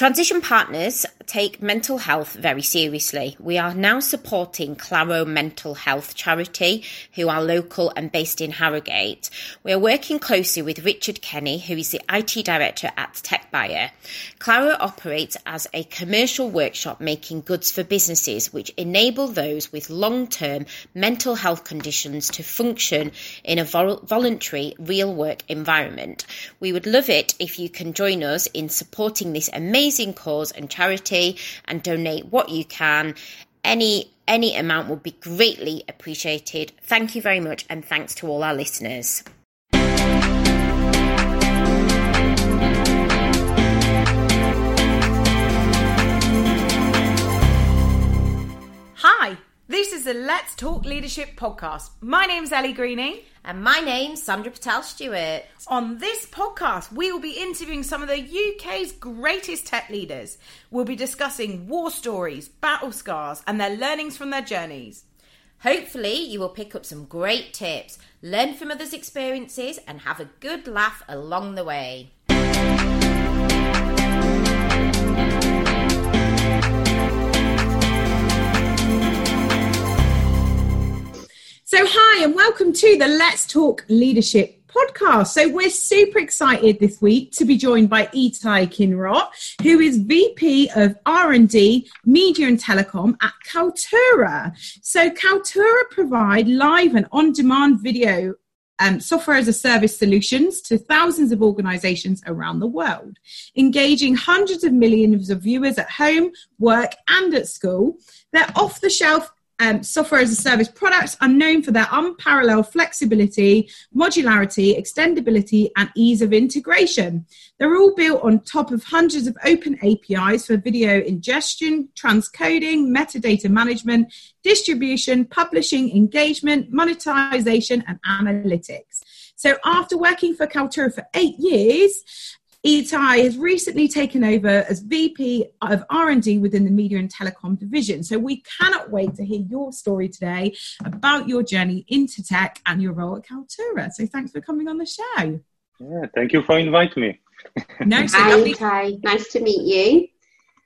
Transition Partners take mental health very seriously. We are now supporting Claro Mental Health Charity, who are local and based in Harrogate. We are working closely with Richard Kenny, who is the IT director at TechBuyer. Claro operates as a commercial workshop making goods for businesses which enable those with long term mental health conditions to function in a vol- voluntary real work environment. We would love it if you can join us in supporting this amazing amazing cause and charity and donate what you can. Any any amount would be greatly appreciated. Thank you very much and thanks to all our listeners. This is the Let's Talk Leadership podcast. My name's Elly Greening. And my name's Sandra Patel Stewart. On this podcast, we will be interviewing some of the UK's greatest tech leaders. We'll be discussing war stories, battle scars, and their learnings from their journeys. Hopefully, you will pick up some great tips, learn from others' experiences, and have a good laugh along the way. So, hi, and welcome to the Let's Talk Leadership podcast. So, we're super excited this week to be joined by Itay Kinnrot, who is VP of R&D, Media and Telecom at Kaltura. So, Kaltura provide live and on-demand video um, software as a service solutions to thousands of organizations around the world, engaging hundreds of millions of viewers at home, work, and at school. They're off the shelf um, software as a service products are known for their unparalleled flexibility, modularity, extendability, and ease of integration. They're all built on top of hundreds of open APIs for video ingestion, transcoding, metadata management, distribution, publishing, engagement, monetization, and analytics. So, after working for Kaltura for eight years, Itay has recently taken over as VP of R&D within the Media and Telecom division. So we cannot wait to hear your story today about your journey into tech and your role at Kaltura. So thanks for coming on the show. Yeah, thank you for inviting me. no, so Hi, Itay. Nice to meet you.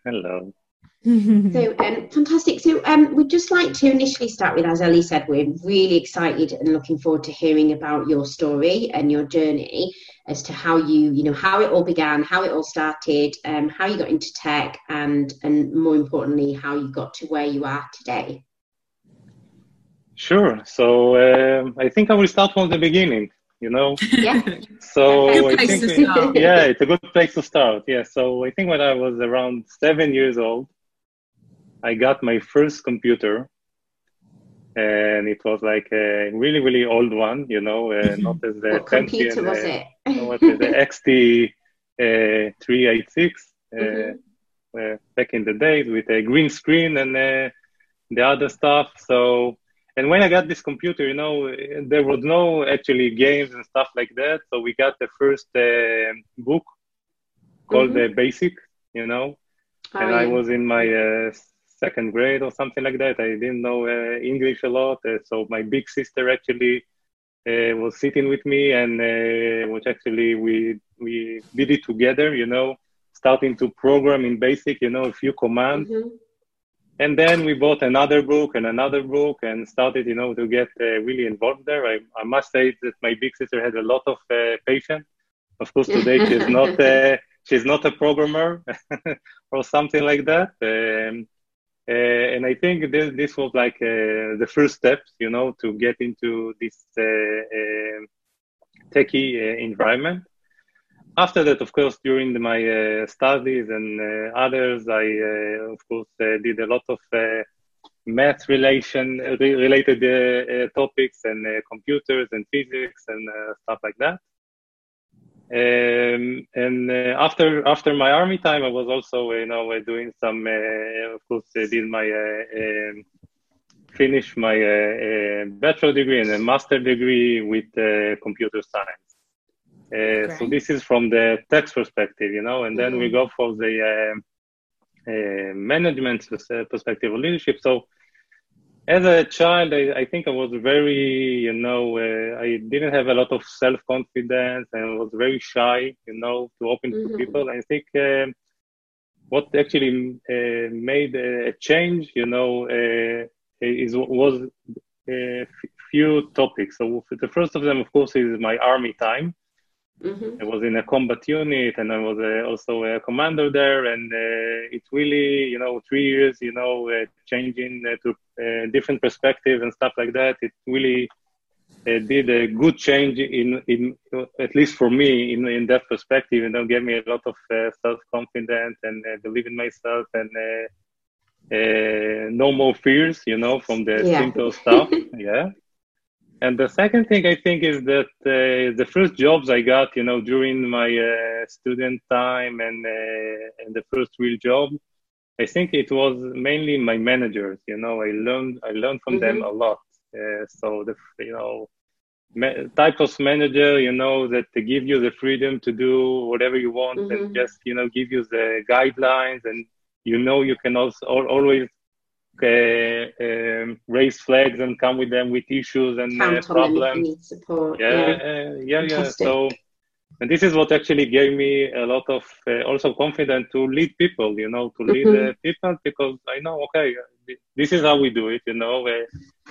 Hello. so um, fantastic. So um, we'd just like to initially start with, as Elly said, we're really excited and looking forward to hearing about your story and your journey as to how you, you know, how it all began, how it all started, um, how you got into tech, and and more importantly, how you got to where you are today. Sure. So um, I think I will start from the beginning. You know. Yeah. So I think, yeah, it's a good place to start. Yeah. So I think when I was around seven years old, I got my first computer, and it was like a really really old one, you know, uh, not as the what computer was uh, it? what is the XT uh, three eight six uh, mm-hmm. uh, back in the days with a green screen and uh, the other stuff. So and when I got this computer, you know, there was no actually games and stuff like that. So we got the first book called mm-hmm. the Basic, you know, oh, and yeah. I was in my uh, second grade or something like that. I didn't know uh, English a lot, uh, so my big sister actually uh, was sitting with me, and uh, which actually we we did it together. You know, starting to program in Basic. You know, a few commands. Mm-hmm. And then we bought another book and another book and started, you know, to get uh, really involved there. I, I must say that my big sister had a lot of uh, patience. Of course, today she's not she's not a programmer or something like that. Um, uh, and I think this, this was like uh, the first steps, you know, to get into this uh, techie environment. After that, of course, during my studies and others, I, of course, did a lot of math relation related uh, uh, topics and uh, computers and physics and stuff like that. Um, and uh, after after my army time, I was also you know uh, doing some. Uh, of course, I did my um, finish my bachelor degree and a master degree with computer science. Uh, so this is from the text perspective, you know, and then mm-hmm. we go for the uh, uh, management perspective of leadership. So as a child, I, I, think I was very, you know, uh, I didn't have a lot of self confidence and was very shy, you know, to open mm-hmm. to people. I think um, what actually uh, made a change, you know, uh, is was a few topics. So the first of them, of course, is my army time. Mm-hmm. I was in a combat unit, and I was uh, also a commander there. And uh, it really, you know, three years, you know, uh, changing to different perspectives and stuff like that. It really uh, did a good change in, in at least for me in, in that perspective and that gave me a lot of uh, self-confidence and uh, believe in myself and uh, uh, no more fears you know from the yeah. simple stuff yeah and the second thing i think is that uh, the first jobs i got you know during my student time and and the first real job i think it was mainly my managers you know i learned i learned from mm-hmm. them a lot uh, so the you know ma- type of manager you know that they give you the freedom to do whatever you want mm-hmm. and just you know give you the guidelines and you know you can also always uh, raise flags and come with them with issues and uh, problems. Support. Yeah, yeah, uh, yeah, yeah. So, and this is what actually gave me a lot of uh, also confidence to lead people. You know, to lead mm-hmm. people because I know okay, this is how we do it. You know, uh,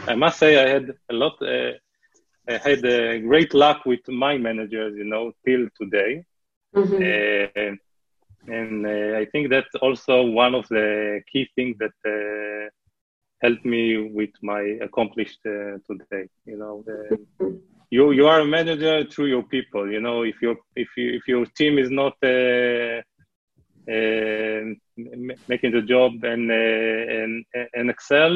I must say I had a lot. Uh, I had uh, great luck with my managers. You know, till today. Mm-hmm. And I think that's also one of the key things that helped me with my accomplished today. You know. Mm-hmm. you you are a manager through your people you know if your if you if your team is not uh, uh, making the job and uh, and and excel,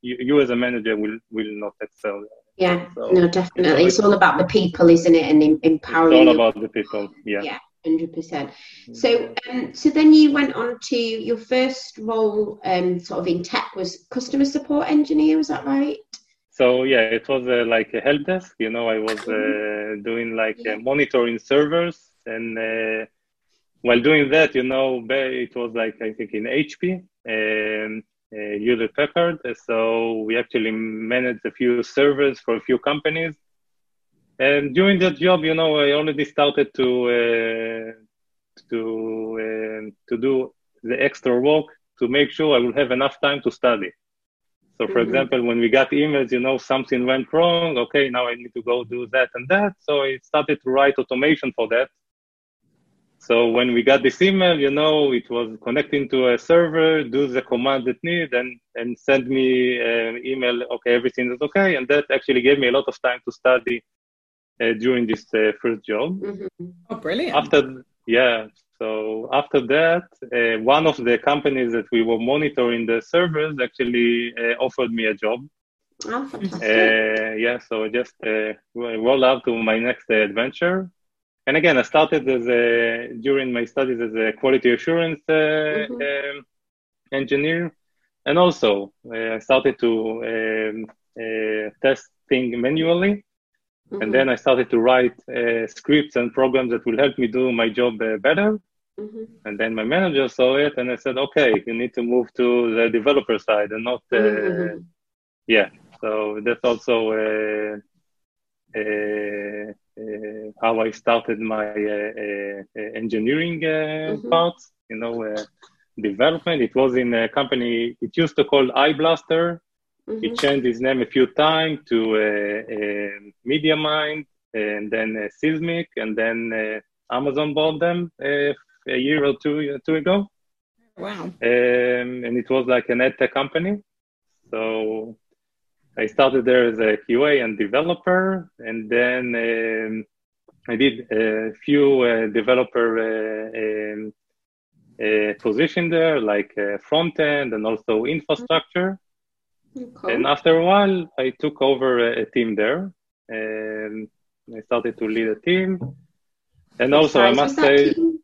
you, you, as a manager will will not excel. Yeah, so, no, definitely. It's all about the people, isn't it? And empowering. It's all about the people. Yeah. Yeah. Hundred percent. So, um, so then you went on to your first role, um, sort of in tech was customer support engineer. Was that right? So yeah, it was uh, like a help desk. You know, I was uh, doing like yeah. monitoring servers and uh, while doing that, you know, it was like I think in HP, um, uh, Hewlett Packard. So we actually managed a few servers for a few companies. And during that job, you know, I already started to uh, to uh, to do the extra work to make sure I will have enough time to study. So, for mm-hmm. example, when we got emails, you know, something went wrong. Okay, now I need to go do that and that. So I started to write automation for that so when we got this email, you know, it was connecting to a server, do the command it need, and and send me an email. Okay, everything is okay, and that actually gave me a lot of time to study uh, during this uh, first job. Mm-hmm. Oh, brilliant! After yeah, so after that, uh, one of the companies that we were monitoring the servers actually uh, offered me a job. Oh, fantastic! Uh, yeah, so I just uh, roll out to my next adventure and again, I started as a, during my studies as a quality assurance uh, mm-hmm. um, engineer, and also uh, I started to um, uh, test things manually, mm-hmm. and then I started to write uh, scripts and programs that will help me do my job uh, better. Mm-hmm. And then my manager saw it, and I said, "Okay, you need to move to the developer side and not, uh, mm-hmm. yeah." So that's also uh, uh, how I started my uh, engineering mm-hmm. parts, you know, development. It was in a company, it used to call Eyeblaster. Mm-hmm. It changed his name a few times to MediaMind and then uh, Sizmek, and then uh, Amazon bought them uh, a year or two two ago. Wow! Um, and it was like an ad tech company. So I started there as a QA and developer, and then um, I did a few uh, developer uh, um, uh, position there, like uh, front end and also infrastructure. Okay. And after a while, I took over a, a team there, and I started to lead a team. And what also, I must say, team?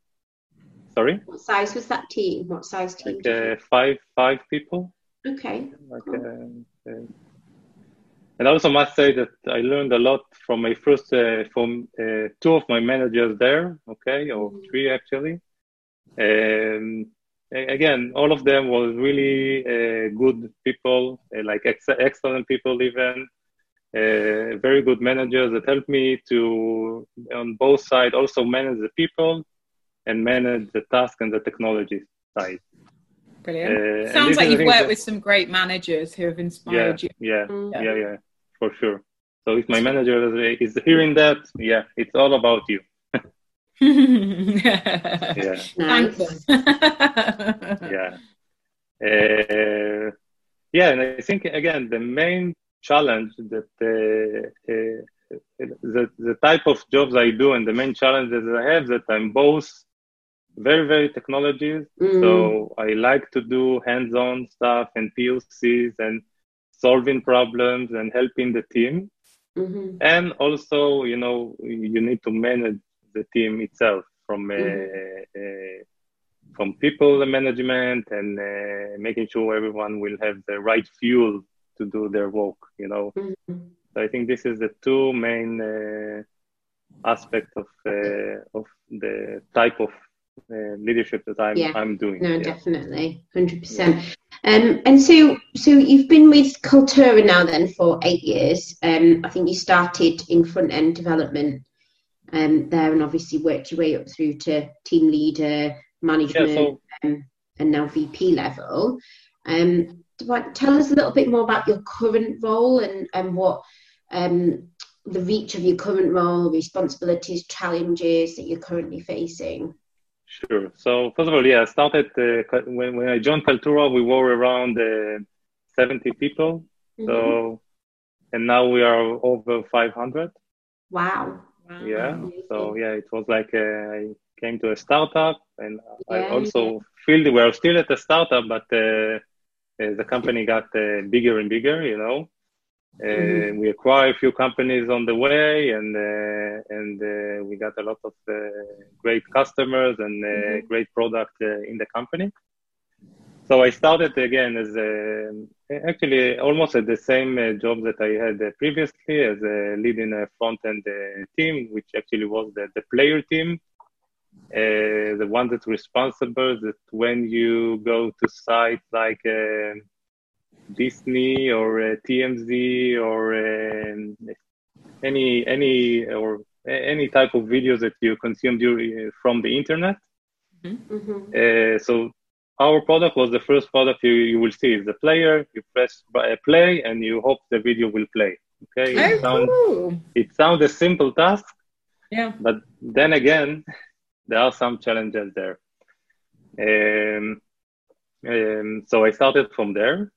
sorry. What size was that team? What size team? Like, uh, five five people. Okay. Like, cool. Uh, and I also must say that I learned a lot from my first, uh, from uh, two of my managers there, okay, or mm-hmm. three actually. And again, all of them was really uh, good people, uh, like ex- excellent people even, uh, very good managers that helped me to, on both sides, also manage the people and manage the task and the technology side. Brilliant. Uh, Sounds like you've worked that, with some great managers who have inspired yeah, you. Yeah, yeah, yeah, yeah, for sure. So if my manager is hearing that, yeah, it's all about you. yeah. Nice. yeah. Uh, yeah, and I think again the main challenge that uh, uh, the the type of jobs I do and the main challenges I have that I'm both very very technologies. Mm. So I like to do hands-on stuff and POCs and solving problems and helping the team. Mm-hmm. And also, you know, you need to manage the team itself from uh, mm-hmm. uh, from people the management and uh, making sure everyone will have the right fuel to do their work. You know, mm-hmm. so I think this is the two main uh, aspects of uh, of the type of uh, leadership that I'm yeah. I'm doing. No, yeah. definitely, hundred percent. Um, and so, so you've been with Kaltura now then for eight years. Um, I think you started in front end development um, there, and obviously worked your way up through to team leader, management, yeah, so, um, and now VP level. Um, tell us a little bit more about your current role and and what um, the reach of your current role, responsibilities, challenges that you're currently facing. Sure. So first of all, yeah, I started uh, when when I joined Kaltura, we were around uh, 70 people. Mm-hmm. So and now we are over 500. Wow. Wow. Yeah. So yeah, it was like uh, I came to a startup, and yeah, I also yeah. feel we are still at a startup, but uh, uh, the company got uh, bigger and bigger. You know. Mm-hmm. We acquired a few companies on the way, and uh, and uh, we got a lot of uh, great customers and mm-hmm. great product in the company. So I started again as a, actually almost at the same job that I had previously as a leading a front end team, which actually was the, the player team. Uh, the one that's responsible that when you go to sites like uh, Disney or uh, TMZ or um, any any or any type of videos that you consume during, from the internet. Mm-hmm. mm-hmm. Uh, so our product was the first product you, you will see is the player. You press play and you hope the video will play. Okay, oh, it, sounds, cool. it sounds a simple task. Yeah. But then again, there are some challenges there. Um, um, so I started from there.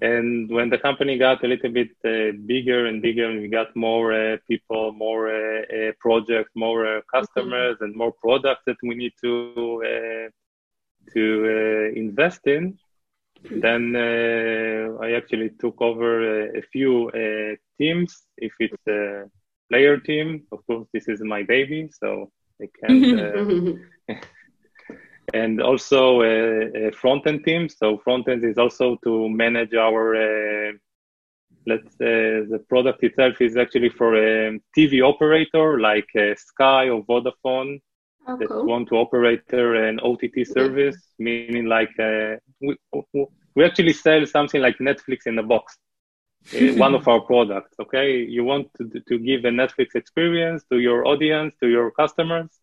And when the company got a little bit uh, bigger and bigger, and we got more uh, people, more uh, uh projects, more uh, customers, mm-hmm. and more products that we need to uh, to uh, invest in, then uh, I actually took over uh, a few teams. If it's a player team, of course, this is my baby, so I can't. and also a, a front-end team. So front-end is also to manage our, uh, let's say the product itself is actually for a TV operator like uh, Sky or Vodafone oh, that want to operate an OTT service, yeah. meaning like uh, we, we actually sell something like Netflix in a box. Uh, one of our products okay you want to, to give a netflix experience to your audience to your customers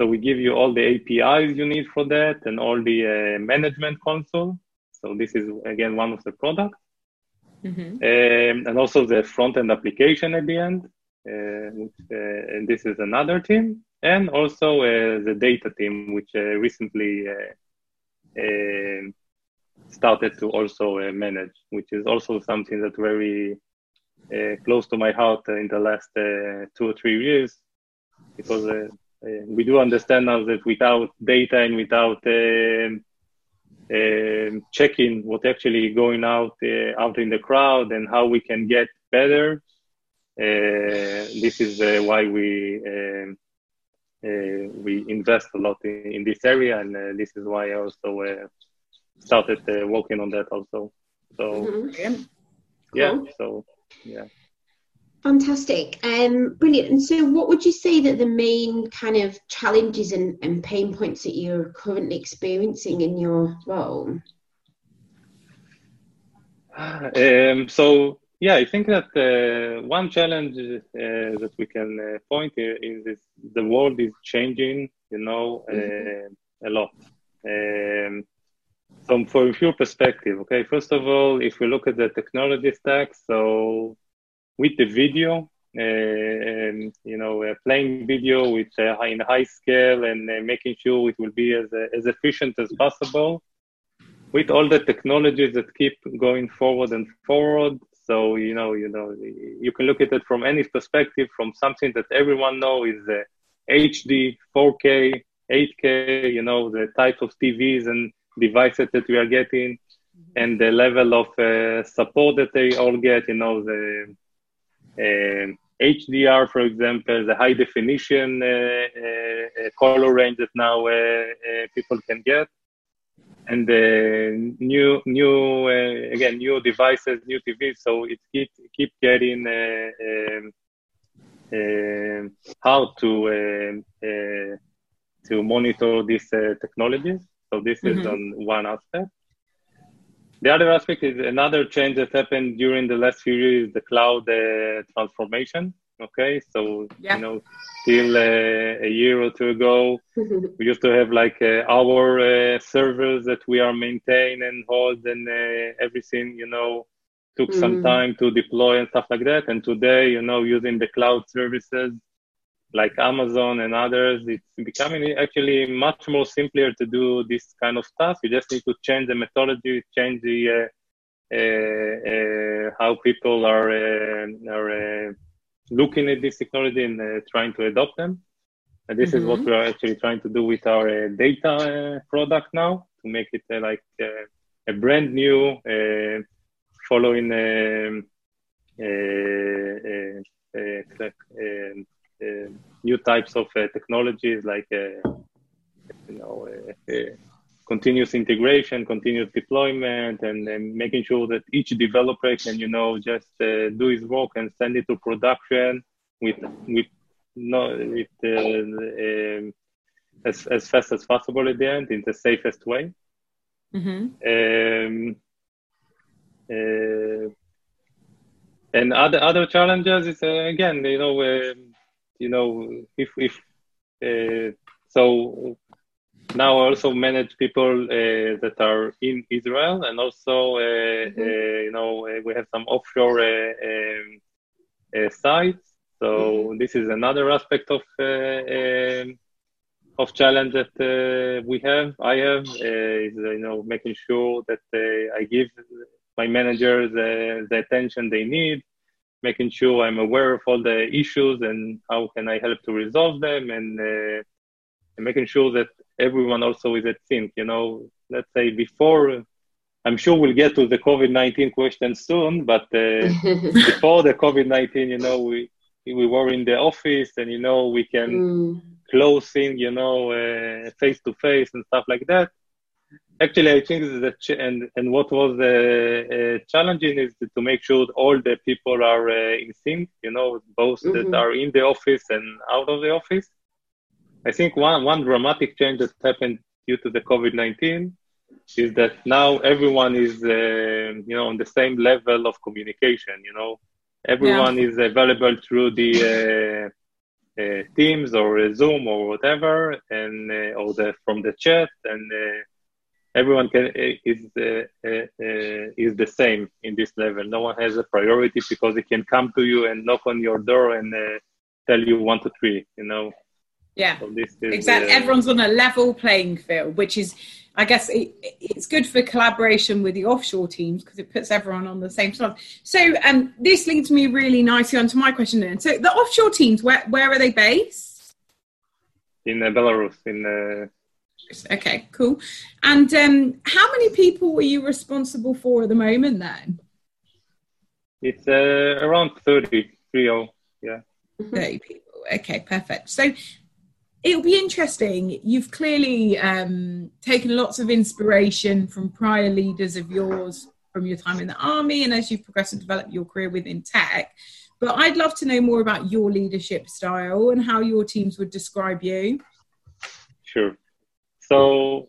so we give you all the APIs you need for that and all the uh, management console. So this is again one of the products. Mm-hmm. Um, and also the front end application at the end, uh, which, uh, and this is another team, and also uh, the data team, which uh, recently uh, started to also manage, which is also something that very close to my heart in the last two or three years, because we do understand now that without data and without um, um, checking what actually going out uh, out in the crowd and how we can get better. Uh, this is uh, why we um, uh, we invest a lot in, in this area, and uh, this is why I also started working on that also. So mm-hmm. yeah, cool. so yeah. Fantastic. Um, brilliant. And so, what would you say that the main kind of challenges and, and pain points that you're currently experiencing in your role? Um, so, yeah, I think that uh, one challenge uh, that we can uh, point here is this, the world is changing, you know, mm-hmm. Uh, a lot. Um, so from your perspective, okay, first of all, if we look at the technology stack, so with the video, uh, you know, uh, playing video with uh, in high scale and uh, making sure it will be as, as efficient as possible with all the technologies that keep going forward and forward. So, you know, you know, you can look at it from any perspective, from something that everyone know is HD, 4K, 8K, you know, the type of TVs and devices that we are getting and the level of uh, support that they all get, you know, the HDR, um, for example, the high definition uh, uh, color range that now people can get, and the new, new again, new devices, new TVs. So it keep keep getting um, um, how to to monitor these technologies. So this mm-hmm. is on one aspect. The other aspect is another change that happened during the last few years, the cloud uh, transformation. Okay, so yeah. you know, till uh, a year or two ago, we used to have like uh, our uh, servers that we are maintain and hold and uh, everything. You know, took mm. some time to deploy and stuff like that. And today, you know, using the cloud services, like Amazon and others, it's becoming actually much more simpler to do this kind of stuff. You just need to change the methodology, change the uh, uh, uh, how people are are uh, looking at this technology and uh, trying to adopt them. And this mm-hmm. is what mm-hmm. we are actually trying to do with our data product now to make it like a brand new, following. Um, um uh, new types of uh, technologies like uh, you know continuous integration, continuous deployment, and, and, making sure that each developer can, you know, just uh, do his work and send it to production with with no with uh, um, as as fast as possible at the end in the safest way. Mm-hmm. Um, uh, and other other challenges is again, you know. Um, you know, if if uh, so now I also manage people uh, that are in Israel, and also uh, mm-hmm. Uh, you know uh, we have some offshore um, sites. So mm-hmm. this is another aspect of um, of challenge that we have. I have is you know making sure that I give my managers the attention they need making sure I'm aware of all the issues and how can I help to resolve them and, uh, and making sure that everyone also is at sync. You know, let's say before, I'm sure we'll get to the COVID 19 question soon, but uh, before the COVID 19, you know, we, we were in the office and, you know, we can mm. close in, you know, face to face and stuff like that actually i think that ch- and and what was uh, uh, challenging is to make sure all the people are uh, in sync you know both mm-hmm. that are in the office and out of the office i think one one dramatic change that happened due to the covid-19 is that now everyone is uh, you know on the same level of communication you know everyone yeah. is available through the uh, uh, teams or zoom or whatever and or the from the chat and everyone can is uh, uh, uh, is the same in this level. No one has a priority because they can come to you and knock on your door and uh, tell you one to three. You know. Yeah, exactly. Uh, Everyone's on a level playing field, which is, I guess, it, it's good for collaboration with the offshore teams because it puts everyone on the same side. So, um, this leads me really nicely onto my question. Then, so the offshore teams, where where are they based? In uh, Belarus, in Okay, cool. And um, how many people are you responsible for at the moment then? It's uh, around 30, 30, yeah. 30 people. Okay, perfect. So it'll be interesting. You've clearly um, taken lots of inspiration from prior leaders of yours from your time in the army and as you've progressed and developed your career within tech. But I'd love to know more about your leadership style and how your teams would describe you. Sure. So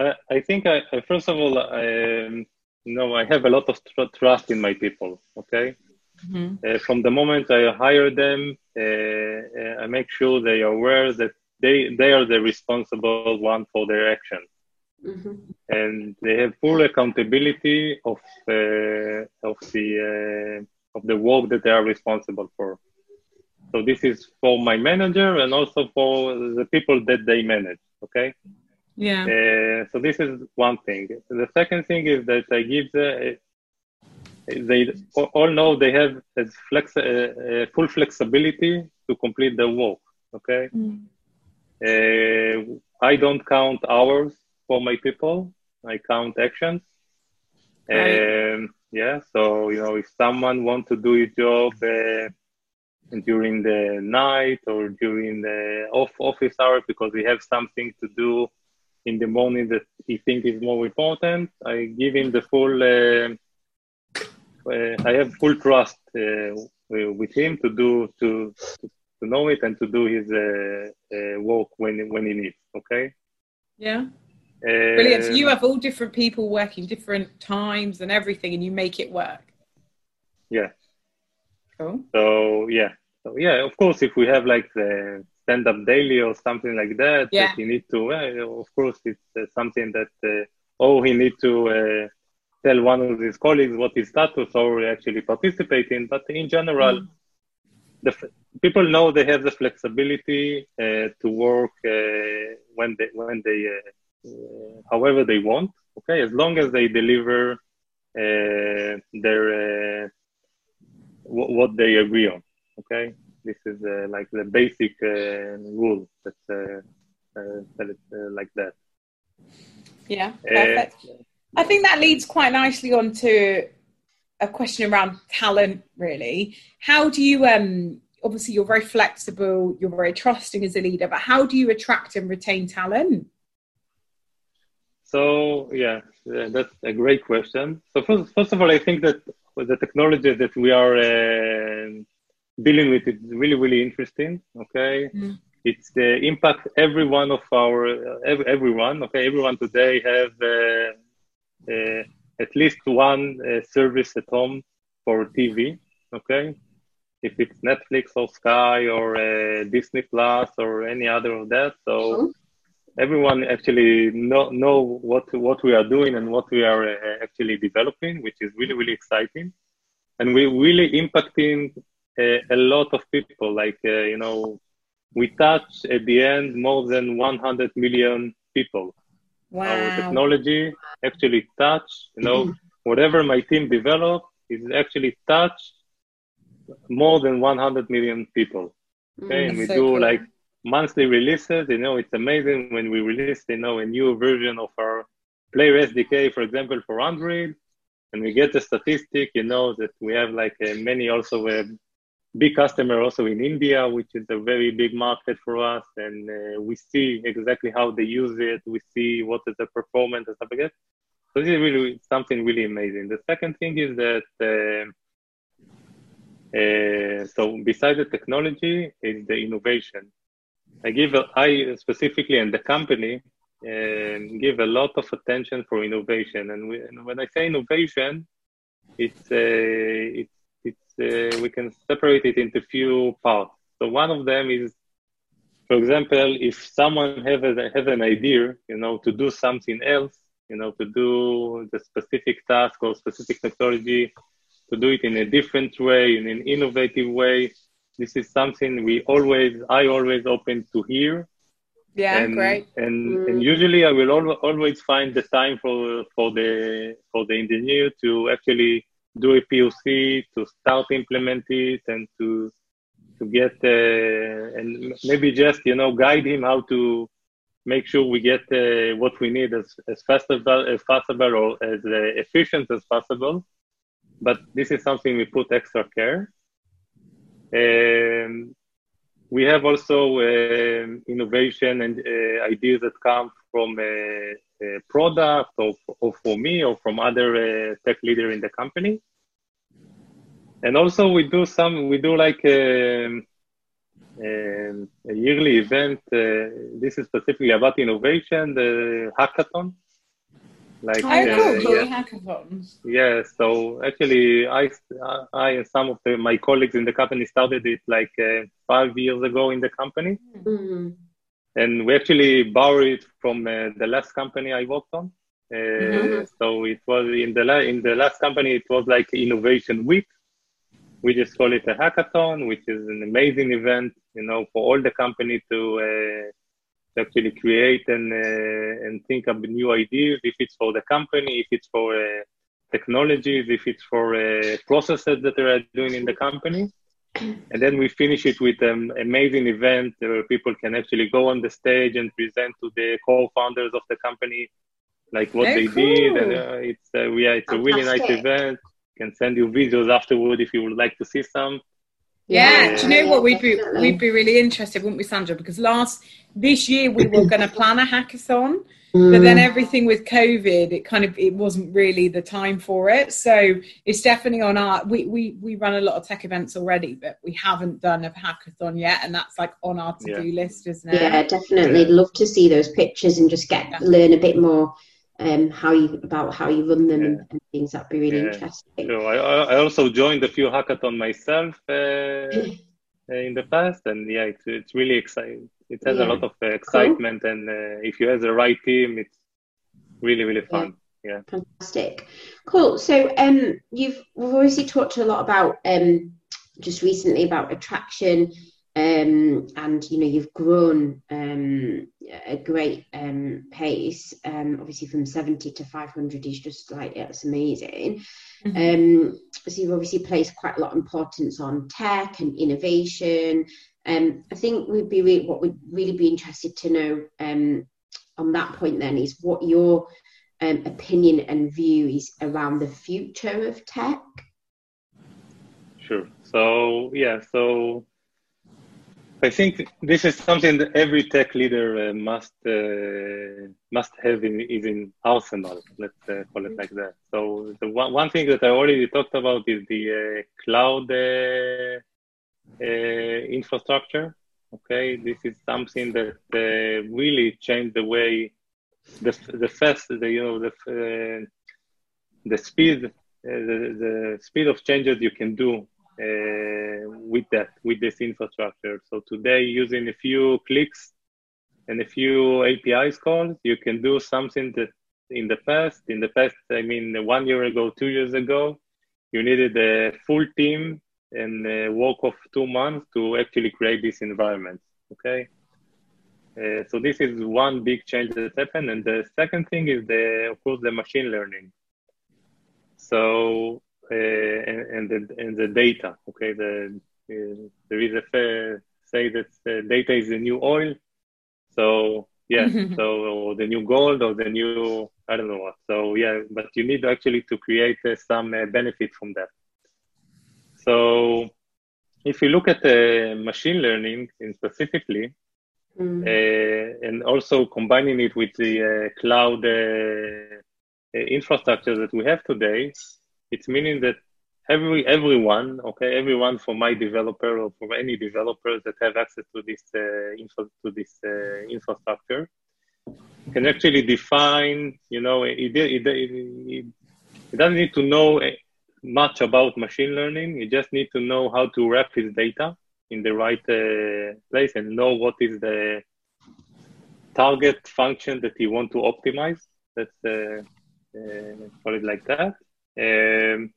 I, I think I, first of all, I, um, know, I have a lot of tr- trust in my people. Okay. Mm-hmm. Uh, from the moment I hire them, uh, uh, I make sure they are aware that they they are the responsible one for their action. mm-hmm. and they have full accountability of uh, of the uh, of the work that they are responsible for. So this is for my manager and also for the people that they manage. Okay. Yeah. Uh, so this is one thing. The second thing is that I give the they all know they have flex, uh, uh, full flexibility to complete their work. Okay. Mm. Uh, I don't count hours for my people. I count actions. Right. Um, yeah. So you know, if someone wants to do a job uh, during the night or during the off office hours because we have something to do in the morning that he thinks is more important, I give him the full. Uh, I have full trust uh, with him to do to, to to know it and to do his uh, uh, work when when he needs. Okay. Yeah. Brilliant. So you have all different people working different times and everything, and you make it work. Yeah. Cool. So yeah, so yeah, of course, if we have like the stand up daily or something like that, yeah. that he need to, uh, of course, it's uh, something that uh, oh he need to uh, tell one of his colleagues what his status or actually participate in. But in general, mm. the people know they have the flexibility uh, to work uh, when they when they however they want. Okay, as long as they deliver their what they agree on. Okay, this is uh, like the basic uh, rule that uh, uh uh, like that. Yeah, perfect. I think that leads quite nicely on to a question around talent. Really, how do you? Um, obviously, you're very flexible. You're very trusting as a leader, but how do you attract and retain talent? So yeah, that's a great question. So first, first of all, I think that with the technology that we are uh, dealing with is really, really interesting. Okay. Mm. It's the impact every one of our, every, everyone, okay, everyone today have uh, at least one uh, service at home for TV, okay? If it's Netflix or Sky or uh, Disney Plus or any other of that. So everyone actually know, know what, what we are doing and what we are uh, actually developing, which is really, really exciting. And we're really impacting a, a lot of people. Like uh, you know, we touch at the end more than 100 million people. Wow. Our technology actually touch. You know, whatever my team develop is actually touch more than 100 million people. Okay, mm, and we so do cool. like monthly releases. You know, it's amazing when we release, you know, a new version of our Player SDK, for example, for Android, and we get the statistic. You know that we have like uh, many also uh, big customer also in India, which is a very big market for us, and uh, we see exactly how they use it. We see what is the performance and stuff like that. So this is really something really amazing. The second thing is that uh, uh, so besides the technology is the innovation. I give a, I specifically and the company um, give a lot of attention for innovation, and, we, and when I say innovation, it's uh, it's we can separate it into few parts. So one of them is, for example, if someone have a, have an idea, you know, to do something else, you know, to do the specific task or specific technology, to do it in a different way, in an innovative way. This is something we always, I always open to hear. Yeah, and, great. And mm. and usually I will al- always find the time for for the for the engineer to actually do a POC, to start implement it, and to to get uh, and maybe just you know guide him how to make sure we get uh, what we need as as fast as, as possible or as uh, efficient as possible. But this is something we put extra care. Um, we have also uh, innovation and uh, ideas that come from a product or, or for me or from other uh, tech leader in the company. And also we do some, we do like a, um, a, um, a yearly event. Uh, this is specifically about innovation, the hackathon. Like, oh, cool, uh, yeah. hackathons. Yeah, so actually, I, I and some of the, my colleagues in the company started it like uh, five years ago in the company. Mm-hmm. And we actually borrowed it from uh, the last company I worked on. Uh, mm-hmm. So it was in the la- in the last company, it was like innovation week. We just call it a hackathon, which is an amazing event, you know, for all the company to, uh, to actually create and uh, and think of new ideas. If it's for the company, if it's for uh, technologies, if it's for uh, processes that they are doing in the company and then we finish it with an amazing event where people can actually go on the stage and present to the co-founders of the company like what Very they cool. did. And uh, it's uh, yeah it's a really nice event. Can send you videos afterward if you would like to see some. Yeah, yeah. do you know what? We'd be we'd be really interested wouldn't we sandra? Because last this year we were going to plan a hackathon Mm. But then mm. everything with COVID, it kind of it wasn't really the time for it. So it's definitely on our we we we run a lot of tech events already, but we haven't done a hackathon yet, and that's like on our to do yeah. list, isn't it? Yeah, definitely. Love to see those pictures and just get yeah. learn a bit more um how you about how you run them yeah. and, and, things. That'd be really interesting. So I I also joined a few hackathon myself. Uh, in the past and yeah it's, it's really exciting it has yeah. a lot of uh, excitement cool. and uh, if you have the right team it's really really fun yeah, yeah. fantastic cool so um you've we've obviously talked a lot about um just recently about attraction um, and you know you've grown um, a great um, pace. Um, obviously, from seventy to five hundred is just like it's amazing. Mm-hmm. Um, so you've obviously placed quite a lot of importance on tech and innovation. Um, I think we'd be really, what would really be interested to know um, on that point then is what your um, opinion and view is around the future of tech. Sure. So yeah. So I think this is something that every tech leader uh, must uh, must have in is in arsenal. Let's uh, call it like that. So the one, one thing that I already talked about is the uh, cloud uh, Uh, infrastructure. Okay, this is something that uh, really changed the way the the fast the you know the uh, the speed the, the speed of changes you can do uh, with that, with this infrastructure. So today, using a few clicks and a few APIs calls, you can do something that in the past, in the past, I mean, one year ago, two years ago, you needed a full team and a work of two months to actually create this environment. Okay. Uh, so this is one big change that happened. And the second thing is the, of course, the machine learning. So uh, and, and, the and the data. Okay, the uh, there is a fair say that uh, data is the new oil. So yes, so the new gold or the new I don't know what. So yeah, but you need actually to create uh, some uh, benefit from that. So if you look at the machine learning in specifically, mm. uh, and also combining it with the cloud infrastructure that we have today, it's meaning that every everyone, okay, everyone for my developer or for any developers that have access to this uh, info to this uh, infrastructure can actually define. You know, it, it, it, it doesn't need to know much about machine learning. You just need to know how to wrap his data in the right uh, place and know what is the target function that you want to optimize. Let's uh, uh, call it like that. Um,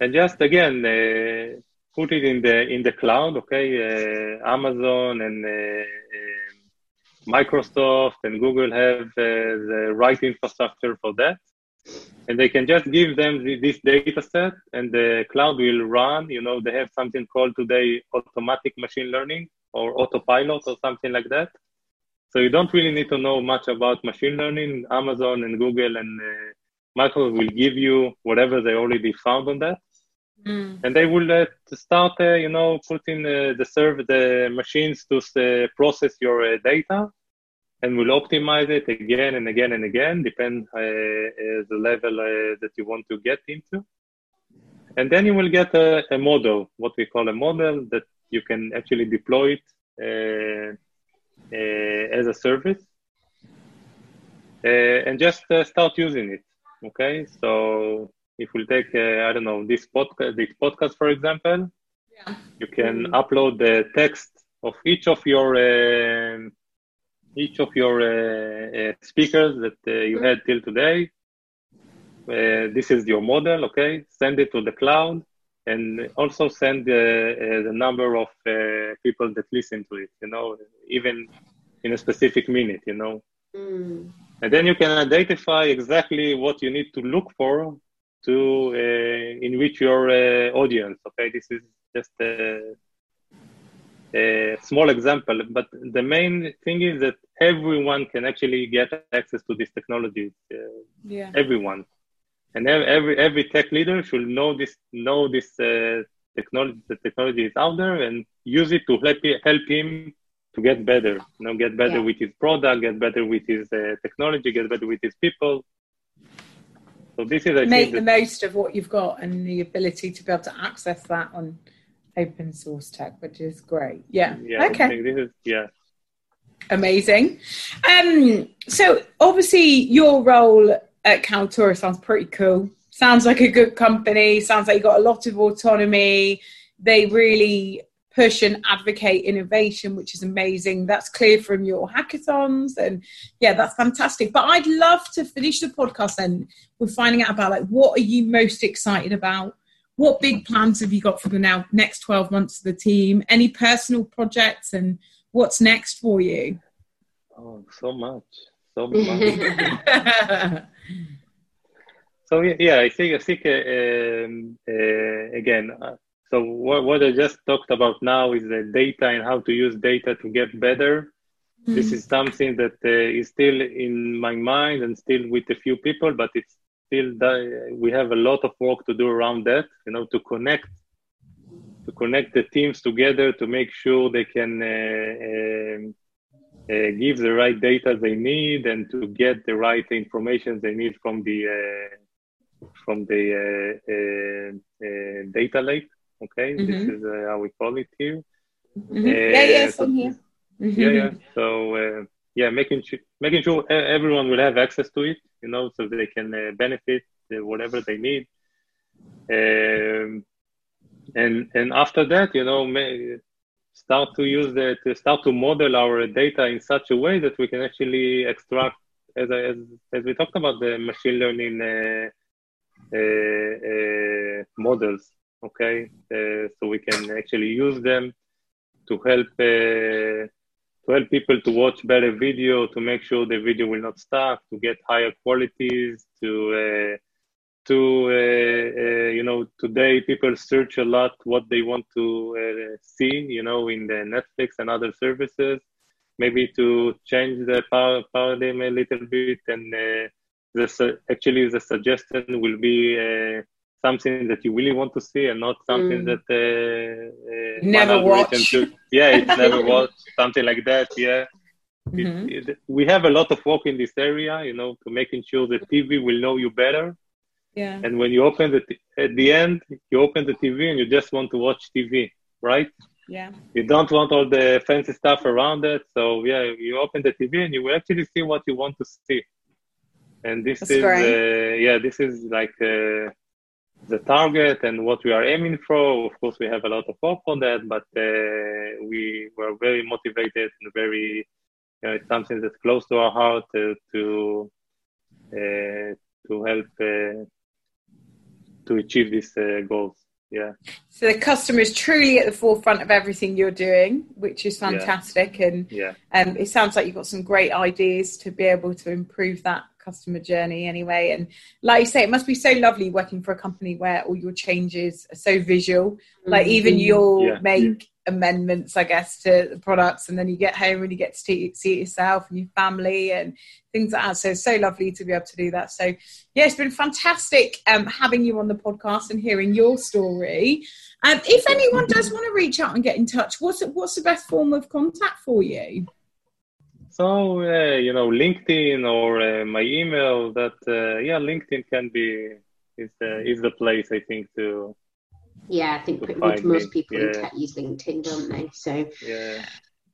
and just again, uh, put it in the in the cloud. Okay, uh, Amazon and uh, Microsoft and Google have the right infrastructure for that, and they can just give them this data set, and the cloud will run. You know, they have something called today automatic machine learning or autopilot or something like that. So you don't really need to know much about machine learning. Amazon and Google and uh, Michael will give you whatever they already found on that. Mm. And they will uh, start, uh, you know, putting uh, the serve the machines to uh, process your uh, data, and we'll optimize it again and again and again, depend uh, the level that you want to get into. And then you will get a, a, model, what we call a model, that you can actually deploy it as a service, and just start using it. Okay, so if we take uh, I don't know this podcast, this podcast for example, yeah. you can mm-hmm. upload the text of each of your uh, each of your uh, uh, speakers that uh, you had till today. Uh, this is your model, okay? Send it to the cloud and also send the number of people that listen to it, you know, even in a specific minute, you know. Mm. And then you can identify exactly what you need to look for to uh, enrich your uh, audience. Okay, this is just a, small example, but the main thing is that everyone can actually get access to this technology. Uh, yeah. Everyone, and every every tech leader should know this know this uh, technology. The technology is out there and use it to help help him to get better. You know, get better yeah. with his product, get better with his uh, technology, get better with his people so this is I make the most of what you've got and the ability to be able to access that on open source tech, which is great. Yeah. Yeah. Okay. This is yeah. Amazing. Um, so obviously your role at Kaltura sounds pretty cool. Sounds like a good company. Sounds like you got a lot of autonomy. They really push and advocate innovation, which is amazing. That's clear from your hackathons, and yeah, that's fantastic. But I'd love to finish the podcast then with finding out about like what are you most excited about? What big plans have you got for the now next twelve months of the team? Any personal projects, and what's next for you? Oh, so much, so much. so yeah, I think I think uh, um, uh, again. Uh, so what, what I just talked about now is the data and how to use data to get better. Mm-hmm. This is something that uh, is still in my mind and still with a few people, but it's still we have a lot of work to do around that. You know, to connect to connect the teams together to make sure they can uh, uh, uh give the right data they need and to get the right information they need from the uh, from the uh, data lake. Okay, mm-hmm. this is uh, how we call it here. Mm-hmm. yeah, yeah, so, here. Mm-hmm. Yeah, yeah. So uh, yeah, making sure making sure everyone will have access to it, you know, so they can uh, benefit uh, whatever they need. Um, and and after that, you know, may, start to use the to start to model our data in such a way that we can actually extract, as I, as, as we talked about the machine learning uh, uh, models okay? Uh, so we can actually use them to help uh, to help people to watch better video, to make sure the video will not stuck, to get higher qualities, to uh, to uh, uh, you know today people search a lot what they want to uh, see you know in the netflix and other services. Maybe to change the power paradigm a little bit and the, actually the suggestion will be something that you really want to see and not something mm. that uh, uh, never watch. Took. Yeah, it's never watch something like that. Yeah. Mm-hmm. It, it, we have a lot of work in this area, you know, to making sure that TV will know you better. Yeah. And when you open the t- at the end, you open the TV and you just want to watch TV, right? Yeah. You don't want all the fancy stuff around it. So yeah, you open the TV and you will actually see what you want to see. And this That's is uh, yeah, this is like uh, the target and what we are aiming for. Of course, we have a lot of work on that, but uh, we were very motivated and very, you know, it's something that's close to our heart uh, to uh, to help uh, to achieve these uh, goals. Yeah. So the customer is truly at the forefront of everything you're doing, which is fantastic. Yeah. And yeah. Um, it sounds like you've got some great ideas to be able to improve that customer journey anyway. And like you say, it must be so lovely working for a company where all your changes are so visual. Like even mm-hmm. you'll yeah. make amendments, I guess, to the products, and then you get home and you get to see it yourself and your family and things like that. So it's so lovely to be able to do that. So yeah, it's been fantastic um, having you on the podcast and hearing your story. Um, if anyone does want to reach out and get in touch, what's what's the best form of contact for you? So uh, you know, LinkedIn or uh, my email. That uh, yeah, LinkedIn can be is the is the place I think to. Yeah, I think pretty much most people yeah. In tech use LinkedIn, don't they? So yeah.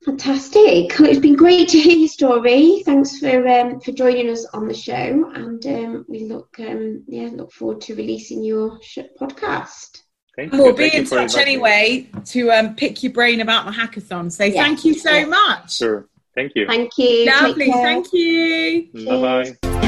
Fantastic! Well, it's been great to hear your story. Thanks for um, for joining us on the show, and um, we look um, yeah look forward to releasing your podcast. Thank we'll be in touch anyway to um, pick your brain about the hackathon. So yeah. thank you so much. Sure. Thank you. Thank you. Lovely. Thank you. Bye bye.